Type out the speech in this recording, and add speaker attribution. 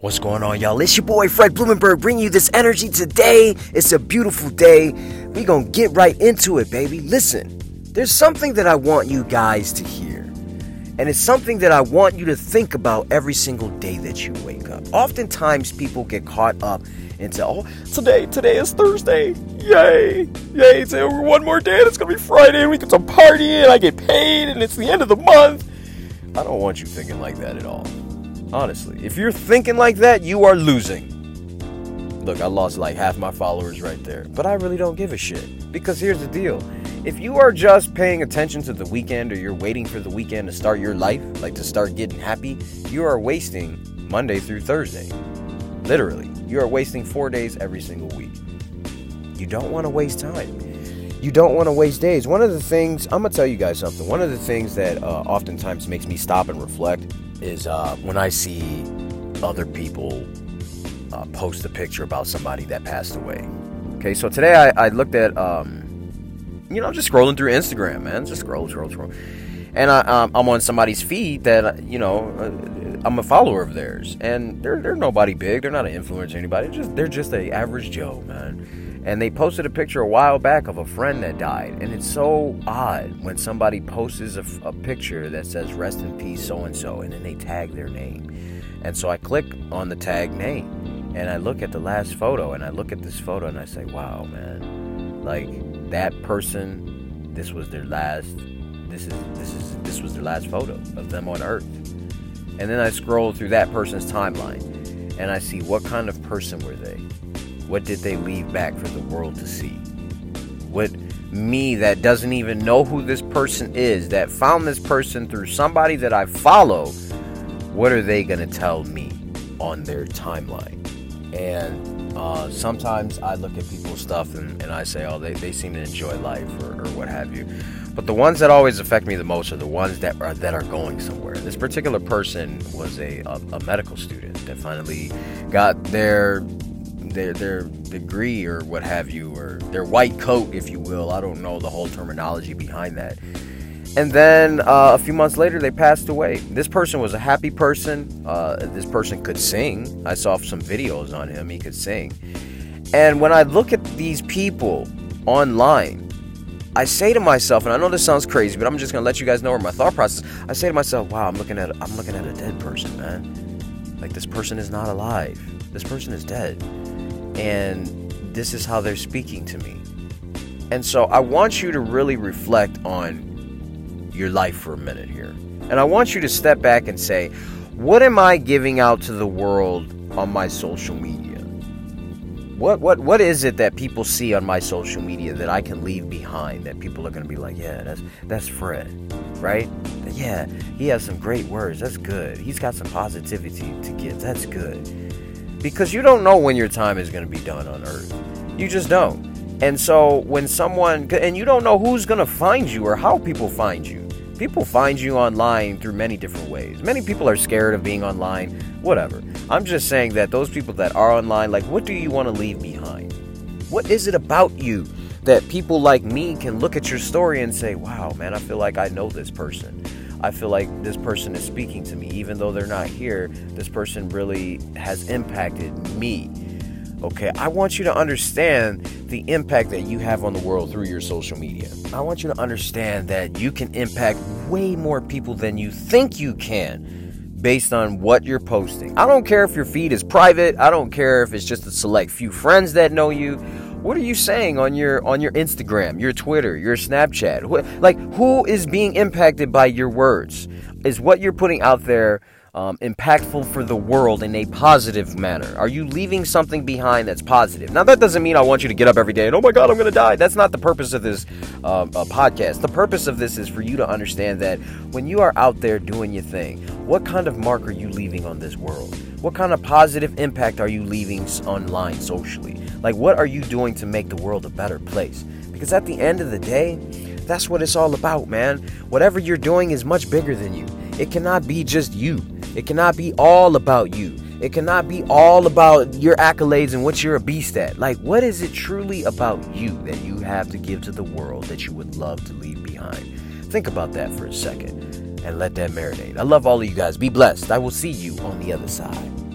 Speaker 1: What's going on, y'all? It's your boy Fred Blumenberg bringing you this energy today. It's a beautiful day. We gonna get right into it, baby. Listen, there's something that I want you guys to hear, and it's something that I want you to think about every single day that you wake up. Oftentimes, people get caught up into, oh, today, today is Thursday. Yay, yay! It's one more day, and it's gonna be Friday, and we get to party, and I get paid, and it's the end of the month. I don't want you thinking like that at all. Honestly, if you're thinking like that, you are losing. Look, I lost like half my followers right there, but I really don't give a shit. Because here's the deal if you are just paying attention to the weekend or you're waiting for the weekend to start your life, like to start getting happy, you are wasting Monday through Thursday. Literally, you are wasting four days every single week. You don't want to waste time. You don't want to waste days. One of the things, I'm going to tell you guys something. One of the things that uh, oftentimes makes me stop and reflect is uh, when I see other people uh, post a picture about somebody that passed away. Okay, so today I, I looked at, um, you know, I'm just scrolling through Instagram, man, just scroll, scroll, scroll, and I, um, I'm on somebody's feed that you know uh, I'm a follower of theirs, and they're they're nobody big, they're not an influencer, anybody, just they're just a average Joe, man. And they posted a picture a while back of a friend that died. And it's so odd when somebody posts a, a picture that says, Rest in peace, so and so, and then they tag their name. And so I click on the tag name and I look at the last photo and I look at this photo and I say, Wow, man. Like that person, this was their last this is this is this was their last photo of them on earth. And then I scroll through that person's timeline and I see what kind of person were they? What did they leave back for the world to see? What me that doesn't even know who this person is, that found this person through somebody that I follow, what are they going to tell me on their timeline? And uh, sometimes I look at people's stuff and, and I say, oh, they, they seem to enjoy life or, or what have you. But the ones that always affect me the most are the ones that are that are going somewhere. This particular person was a, a, a medical student that finally got their their their degree or what have you, or their white coat, if you will. I don't know the whole terminology behind that. And then uh, a few months later, they passed away. This person was a happy person. Uh, this person could sing. I saw some videos on him. He could sing. And when I look at these people online, I say to myself, and I know this sounds crazy, but I'm just gonna let you guys know where my thought process. I say to myself, "Wow, I'm looking at I'm looking at a dead person, man. Like this person is not alive. This person is dead." And this is how they're speaking to me. And so I want you to really reflect on your life for a minute here. And I want you to step back and say, what am I giving out to the world on my social media? What what what is it that people see on my social media that I can leave behind that people are going to be like, "Yeah, that's that's Fred." Right? Yeah, he has some great words. That's good. He's got some positivity to give. That's good because you don't know when your time is going to be done on earth. You just don't. And so when someone, and you don't know who's going to find you or how people find you. People find you online through many different ways. Many people are scared of being online, whatever. I'm just saying that those people that are online, like, what do you want to leave behind? What is it about you that people like me can look at your story and say, wow, man, I feel like I know this person? I feel like this person is speaking to me. Even though they're not here, this person really has impacted me. Okay, I want you to understand the impact that you have on the world through your social media. I want you to understand that you can impact way more people than you think you can based on what you're posting. I don't care if your feed is private, I don't care if it's just a select few friends that know you what are you saying on your on your Instagram, your Twitter, your Snapchat? like who is being impacted by your words? Is what you're putting out there um, impactful for the world in a positive manner? Are you leaving something behind that's positive? Now, that doesn't mean I want you to get up every day and, oh my God, I'm going to die. That's not the purpose of this uh, uh, podcast. The purpose of this is for you to understand that when you are out there doing your thing, what kind of mark are you leaving on this world? What kind of positive impact are you leaving online socially? Like, what are you doing to make the world a better place? Because at the end of the day, that's what it's all about, man. Whatever you're doing is much bigger than you. It cannot be just you. It cannot be all about you. It cannot be all about your accolades and what you're a beast at. Like, what is it truly about you that you have to give to the world that you would love to leave behind? Think about that for a second and let that marinate. I love all of you guys. Be blessed. I will see you on the other side.